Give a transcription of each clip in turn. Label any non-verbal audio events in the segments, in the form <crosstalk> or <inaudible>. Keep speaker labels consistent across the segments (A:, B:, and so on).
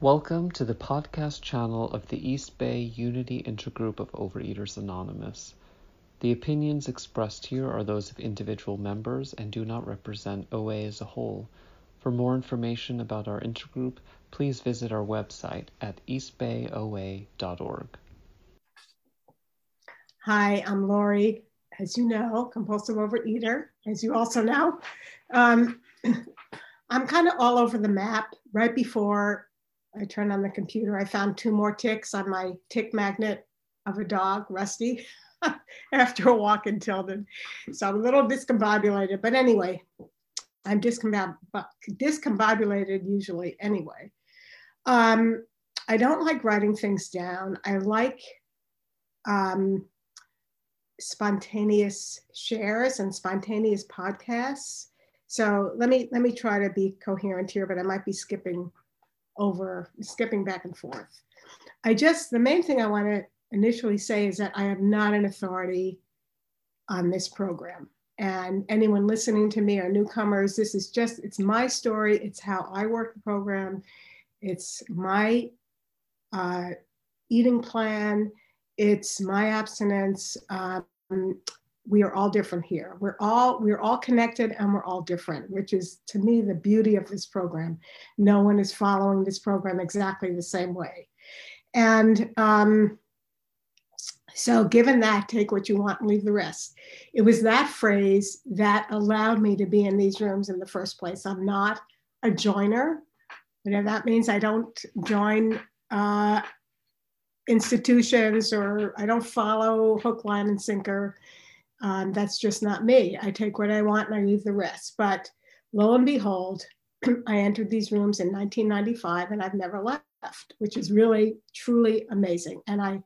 A: Welcome to the podcast channel of the East Bay Unity Intergroup of Overeaters Anonymous. The opinions expressed here are those of individual members and do not represent OA as a whole. For more information about our intergroup, please visit our website at eastbayoa.org.
B: Hi, I'm Lori. As you know, compulsive overeater, as you also know. Um, <clears throat> I'm kind of all over the map. Right before I turned on the computer, I found two more ticks on my tick magnet of a dog, Rusty, <laughs> after a walk in Tilden. So I'm a little discombobulated, but anyway, I'm discombob- discombobulated usually anyway. Um, I don't like writing things down. I like um, spontaneous shares and spontaneous podcasts. So let me let me try to be coherent here, but I might be skipping over, skipping back and forth. I just, the main thing I want to initially say is that I am not an authority on this program. And anyone listening to me or newcomers, this is just, it's my story. It's how I work the program. It's my uh, eating plan. It's my abstinence. Um, we are all different here. We're all we're all connected and we're all different, which is to me the beauty of this program. No one is following this program exactly the same way, and um, so given that, take what you want and leave the rest. It was that phrase that allowed me to be in these rooms in the first place. I'm not a joiner, whatever that means. I don't join. Uh, institutions or I don't follow hook, line, and sinker um, that's just not me. I take what I want and I leave the rest. But lo and behold, <clears throat> I entered these rooms in 1995 and I've never left, which is really, truly amazing. And I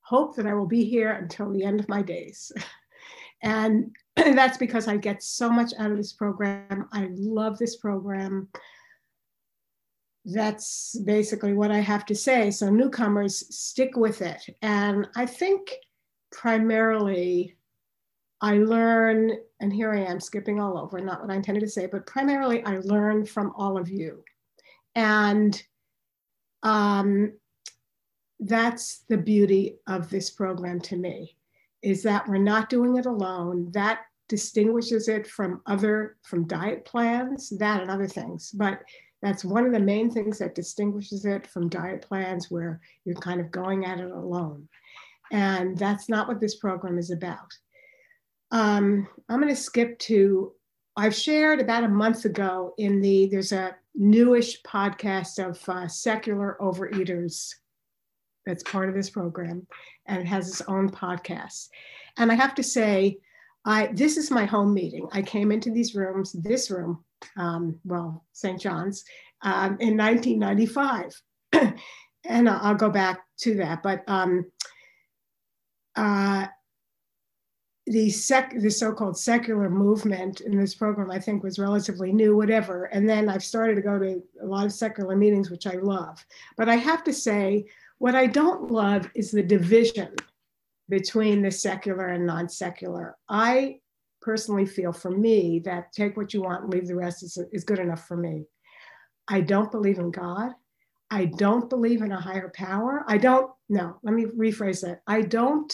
B: hope that I will be here until the end of my days. <laughs> and <clears throat> that's because I get so much out of this program. I love this program. That's basically what I have to say. So, newcomers, stick with it. And I think primarily I learn, and here I am skipping all over, not what I intended to say, but primarily I learn from all of you. And um, that's the beauty of this program to me, is that we're not doing it alone. That distinguishes it from other, from diet plans, that and other things. But that's one of the main things that distinguishes it from diet plans where you're kind of going at it alone. And that's not what this program is about. Um, I'm going to skip to, I've shared about a month ago in the, there's a newish podcast of uh, secular overeaters that's part of this program, and it has its own podcast. And I have to say, I this is my home meeting. I came into these rooms, this room, um, well, St. John's, um, in 1995. <clears throat> and I'll go back to that. But um, uh, the sec the so-called secular movement in this program i think was relatively new whatever. And then i've started to go to a lot of secular meetings which i love. But i have to say what i don't love is the division between the secular and non-secular. I personally feel for me that take what you want and leave the rest is, is good enough for me. I don't believe in god. I don't believe in a higher power. I don't no let me rephrase that. I don't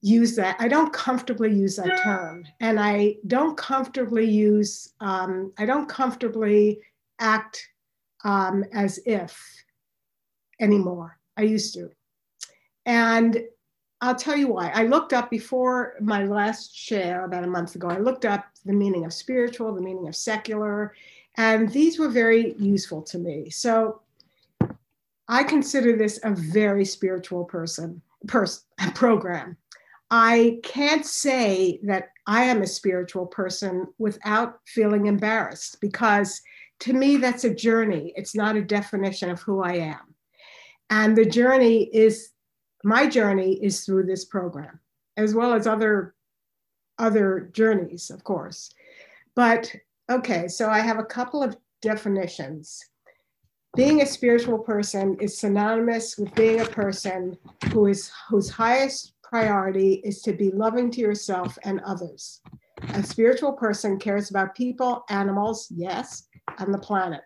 B: use that. I don't comfortably use that term. And I don't comfortably use, um, I don't comfortably act um, as if anymore. I used to. And I'll tell you why. I looked up before my last share about a month ago, I looked up the meaning of spiritual, the meaning of secular, and these were very useful to me. So I consider this a very spiritual person, person <laughs> program. I can't say that I am a spiritual person without feeling embarrassed because to me, that's a journey. It's not a definition of who I am. And the journey is, my journey is through this program, as well as other, other journeys, of course. But okay, so I have a couple of definitions. Being a spiritual person is synonymous with being a person who is whose highest priority is to be loving to yourself and others. A spiritual person cares about people, animals, yes, and the planet.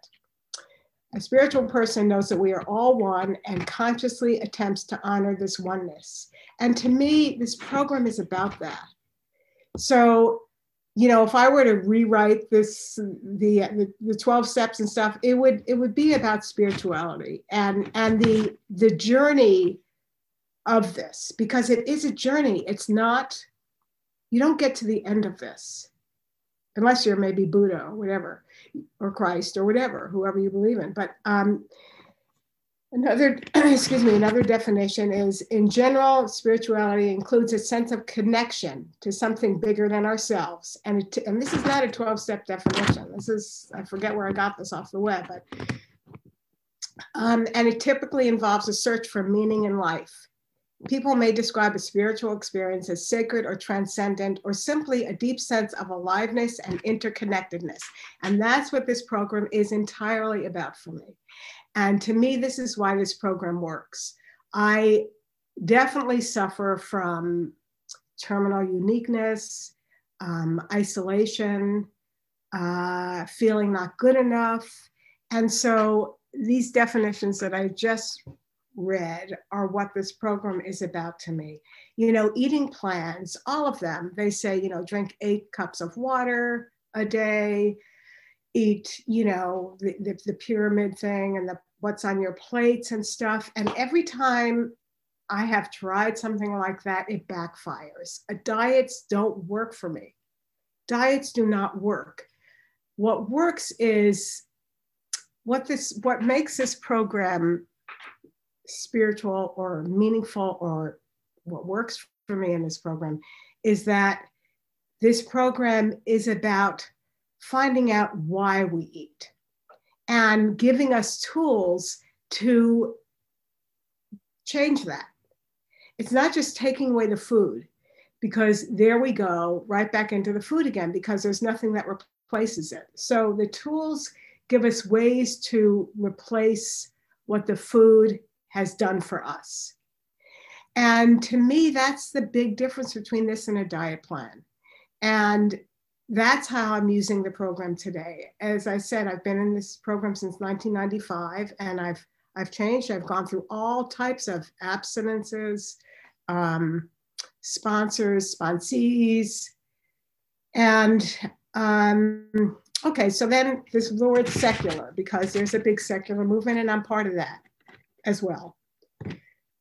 B: A spiritual person knows that we are all one and consciously attempts to honor this oneness. And to me, this program is about that. So, you know, if I were to rewrite this, the, the, the 12 steps and stuff, it would it would be about spirituality and and the the journey of this because it is a journey. It's not, you don't get to the end of this unless you're maybe Buddha or whatever, or Christ or whatever, whoever you believe in. But um, another, <clears throat> excuse me, another definition is in general, spirituality includes a sense of connection to something bigger than ourselves. And, it, and this is not a 12 step definition. This is, I forget where I got this off the web, but, um, and it typically involves a search for meaning in life. People may describe a spiritual experience as sacred or transcendent, or simply a deep sense of aliveness and interconnectedness. And that's what this program is entirely about for me. And to me, this is why this program works. I definitely suffer from terminal uniqueness, um, isolation, uh, feeling not good enough. And so these definitions that I just read are what this program is about to me. You know, eating plans, all of them, they say, you know, drink eight cups of water a day, eat, you know, the, the, the pyramid thing and the what's on your plates and stuff. And every time I have tried something like that, it backfires. Uh, diets don't work for me. Diets do not work. What works is what this what makes this program spiritual or meaningful or what works for me in this program is that this program is about finding out why we eat and giving us tools to change that. It's not just taking away the food, because there we go, right back into the food again, because there's nothing that replaces it. So the tools give us ways to replace what the food has done for us. And to me, that's the big difference between this and a diet plan. And that's how I'm using the program today. As I said, I've been in this program since 1995 and I've I've changed. I've gone through all types of abstinences, um, sponsors, sponsees, and um, okay. So then this word secular because there's a big secular movement, and I'm part of that as well.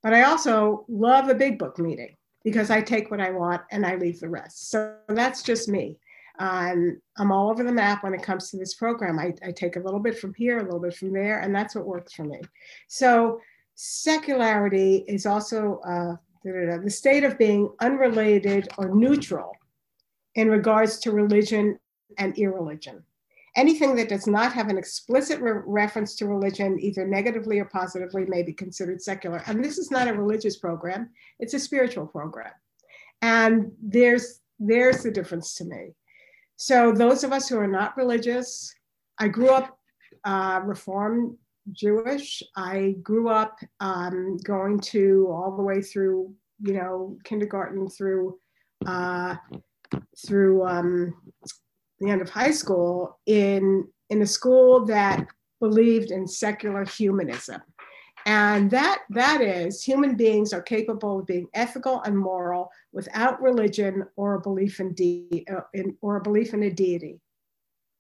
B: But I also love a big book meeting because I take what I want and I leave the rest. So that's just me. Um, I'm all over the map when it comes to this program. I, I take a little bit from here, a little bit from there, and that's what works for me. So secularity is also uh, the state of being unrelated or neutral in regards to religion and irreligion. Anything that does not have an explicit re- reference to religion, either negatively or positively, may be considered secular. And this is not a religious program, it's a spiritual program. And there's, there's the difference to me. So, those of us who are not religious, I grew up uh, Reformed Jewish. I grew up um, going to all the way through, you know, kindergarten through uh, through um, the end of high school in, in a school that believed in secular humanism. And that, that is, human beings are capable of being ethical and moral without religion or a belief in, de- uh, in, or a belief in a deity.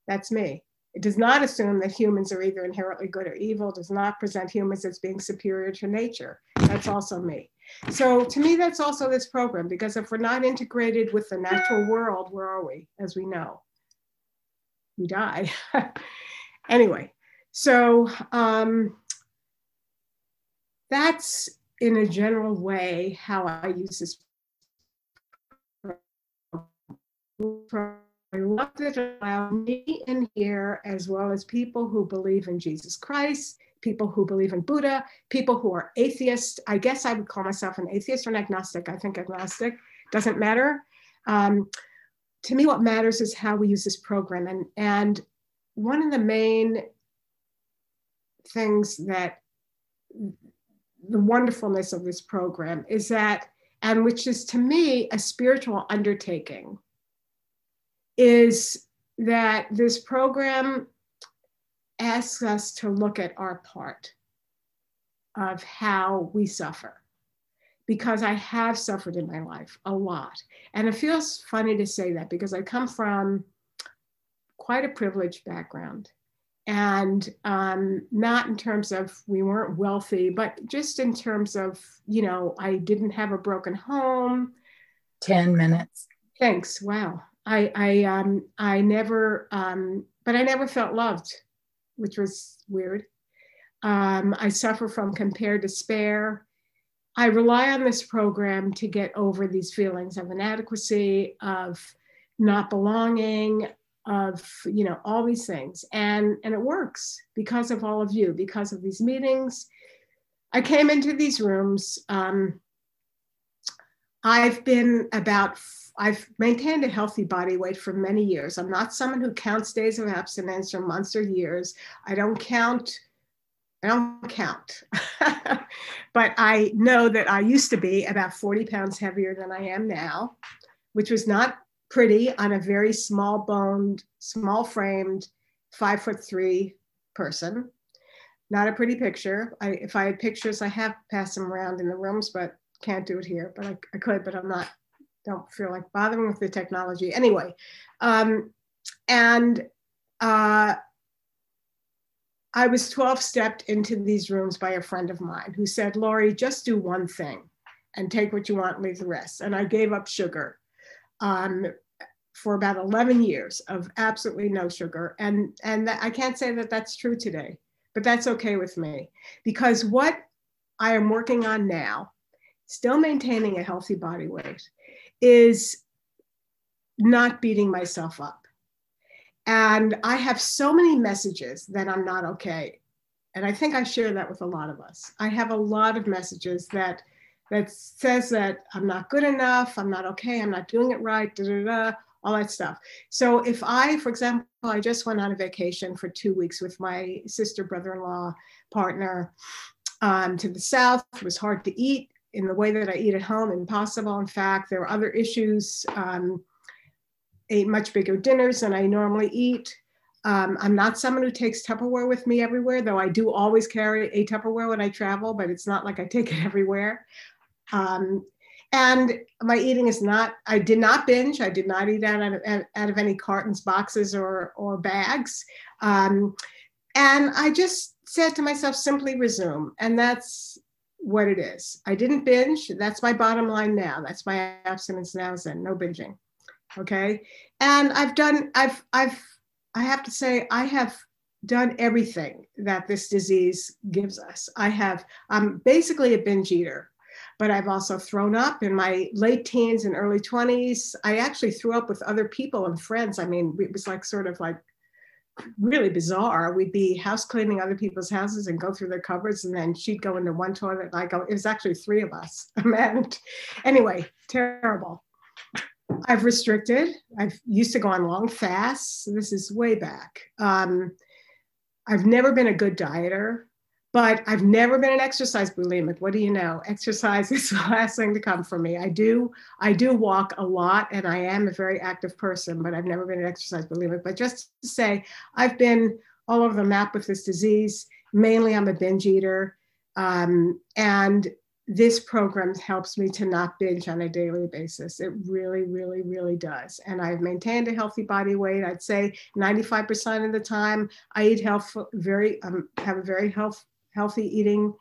B: That's me. It does not assume that humans are either inherently good or evil, does not present humans as being superior to nature. That's also me. So to me, that's also this program, because if we're not integrated with the natural world, where are we, as we know? We die. <laughs> anyway, so um, that's in a general way how I use this. I love that it allows me in here, as well as people who believe in Jesus Christ, people who believe in Buddha, people who are atheists. I guess I would call myself an atheist or an agnostic. I think agnostic doesn't matter. Um, to me, what matters is how we use this program. And, and one of the main things that the wonderfulness of this program is that, and which is to me a spiritual undertaking, is that this program asks us to look at our part of how we suffer because I have suffered in my life a lot. And it feels funny to say that because I come from quite a privileged background. And um, not in terms of we weren't wealthy, but just in terms of, you know, I didn't have a broken home.
C: 10 minutes.
B: Thanks. Wow. I, I, um, I never, um, but I never felt loved, which was weird. Um, I suffer from compared despair. I rely on this program to get over these feelings of inadequacy, of not belonging, of you know all these things, and and it works because of all of you, because of these meetings. I came into these rooms. Um, I've been about. I've maintained a healthy body weight for many years. I'm not someone who counts days of abstinence or months or years. I don't count I don't count, <laughs> but I know that I used to be about 40 pounds heavier than I am now, which was not pretty on a very small boned, small framed, five foot three person. Not a pretty picture. I, if I had pictures, I have passed them around in the rooms, but can't do it here. But I, I could, but I'm not, don't feel like bothering with the technology. Anyway, um, and uh, I was 12 stepped into these rooms by a friend of mine who said, Laurie, just do one thing and take what you want, leave the rest. And I gave up sugar um, for about 11 years of absolutely no sugar. And, and that, I can't say that that's true today, but that's okay with me because what I am working on now, still maintaining a healthy body weight, is not beating myself up and I have so many messages that I'm not okay. And I think I share that with a lot of us. I have a lot of messages that that says that I'm not good enough, I'm not okay, I'm not doing it right, da, da, da, all that stuff. So if I, for example, I just went on a vacation for two weeks with my sister, brother-in-law, partner um, to the south. It was hard to eat in the way that I eat at home, impossible. In fact, there were other issues. Um, ate much bigger dinners than I normally eat. Um, I'm not someone who takes Tupperware with me everywhere, though I do always carry a Tupperware when I travel, but it's not like I take it <laughs> everywhere. Um, and my eating is not, I did not binge. I did not eat out of, out of any cartons, boxes, or, or bags. Um, and I just said to myself, simply resume. And that's what it is. I didn't binge. That's my bottom line now. That's my abstinence now, Zen, no binging okay? And i've done i've i've i have to say i have done everything that this disease gives us. I have i'm basically a binge eater but i've also thrown up in my late teens and early 20s i actually threw up with other people and friends. I mean it was like sort of like really bizarre. We'd be house cleaning other people's houses and go through their cupboards and then she'd go into one toilet and i go it was actually three of us <laughs> and anyway terrible I've restricted. I've used to go on long fasts. This is way back. Um, I've never been a good dieter, but I've never been an exercise bulimic. What do you know? Exercise <laughs> is the last thing to come for me. I do, I do walk a lot, and I am a very active person, but I've never been an exercise bulimic. But just to say, I've been all over the map with this disease. Mainly, I'm a binge eater, um, and this program helps me to not binge on a daily basis. It really, really, really does. And I've maintained a healthy body weight. I'd say 95% of the time I eat health, very, um, have a very health, healthy eating.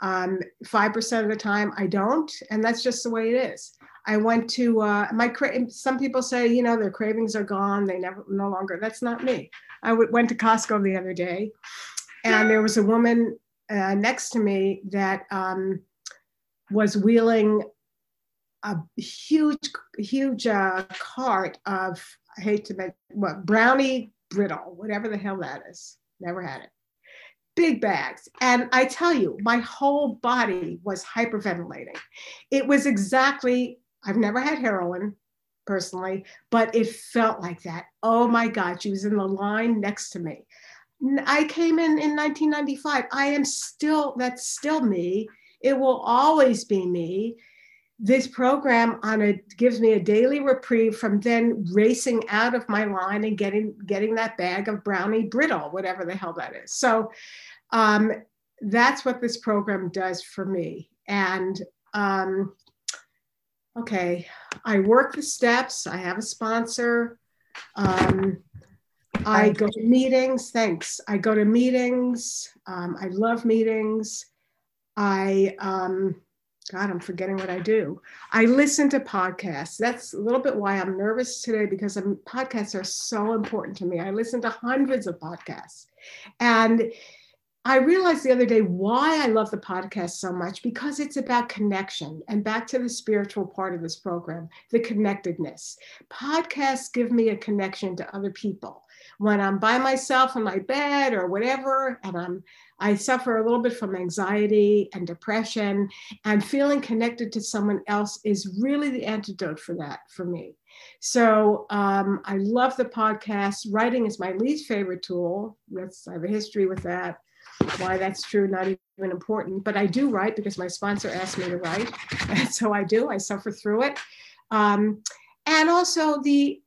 B: Um, 5% of the time I don't. And that's just the way it is. I went to uh, my, cra- some people say, you know, their cravings are gone. They never, no longer, that's not me. I w- went to Costco the other day and there was a woman uh, next to me that, um, was wheeling a huge, huge uh, cart of, I hate to make, what, brownie brittle, whatever the hell that is. Never had it. Big bags. And I tell you, my whole body was hyperventilating. It was exactly, I've never had heroin personally, but it felt like that. Oh my God, she was in the line next to me. I came in in 1995. I am still, that's still me it will always be me. this program on a gives me a daily reprieve from then racing out of my line and getting getting that bag of brownie brittle, whatever the hell that is. So um, that's what this program does for me. And um, okay, I work the steps. I have a sponsor. Um, I go to meetings. Thanks. I go to meetings. Um, I love meetings. I, um, God, I'm forgetting what I do. I listen to podcasts. That's a little bit why I'm nervous today because I'm, podcasts are so important to me. I listen to hundreds of podcasts. And I realized the other day why I love the podcast so much because it's about connection and back to the spiritual part of this program, the connectedness. Podcasts give me a connection to other people. When I'm by myself in my bed or whatever, and I'm I suffer a little bit from anxiety and depression, and feeling connected to someone else is really the antidote for that for me. So um, I love the podcast. Writing is my least favorite tool. That's I have a history with that why that's true, not even important. But I do write because my sponsor asked me to write. <laughs> And so I do, I suffer through it. Um, and also the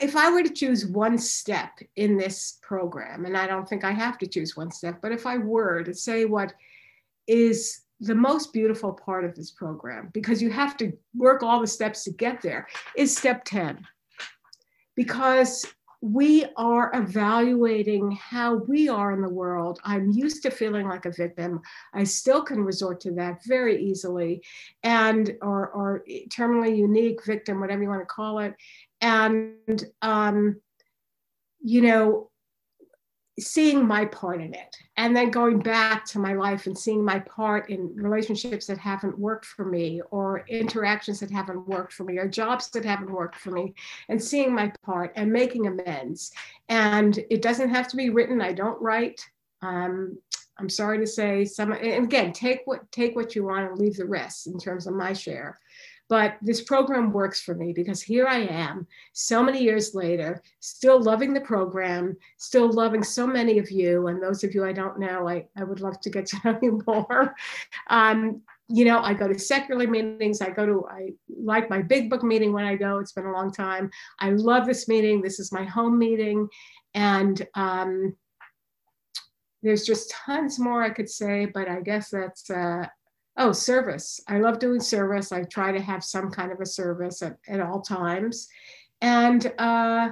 B: if I were to choose one step in this program, and I don't think I have to choose one step, but if I were to say what is the most beautiful part of this program, because you have to work all the steps to get there, is step 10. Because we are evaluating how we are in the world. I'm used to feeling like a victim. I still can resort to that very easily, and or, or terminally unique victim, whatever you want to call it. And um, you know, seeing my part in it and then going back to my life and seeing my part in relationships that haven't worked for me or interactions that haven't worked for me or jobs that haven't worked for me and seeing my part and making amends. And it doesn't have to be written. I don't write. Um, i'm sorry to say some and again take what take what you want and leave the rest in terms of my share but this program works for me because here I am, so many years later, still loving the program, still loving so many of you. And those of you I don't know, I, I would love to get to <laughs> know you more. Um, you know, I go to secular meetings. I go to, I like my big book meeting when I go. It's been a long time. I love this meeting. This is my home meeting. And um, there's just tons more I could say, but I guess that's uh, Oh, service. I love doing service. I try to have some kind of a service at, at all times. And uh,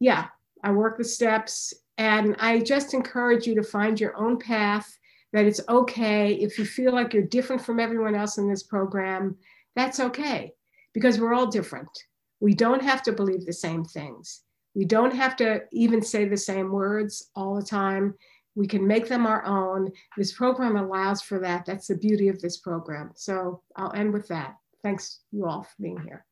B: yeah, I work the steps. And I just encourage you to find your own path, that it's okay. If you feel like you're different from everyone else in this program, that's okay, because we're all different. We don't have to believe the same things. We don't have to even say the same words all the time. We can make them our own. This program allows for that. That's the beauty of this program. So I'll end with that. Thanks you all for being here.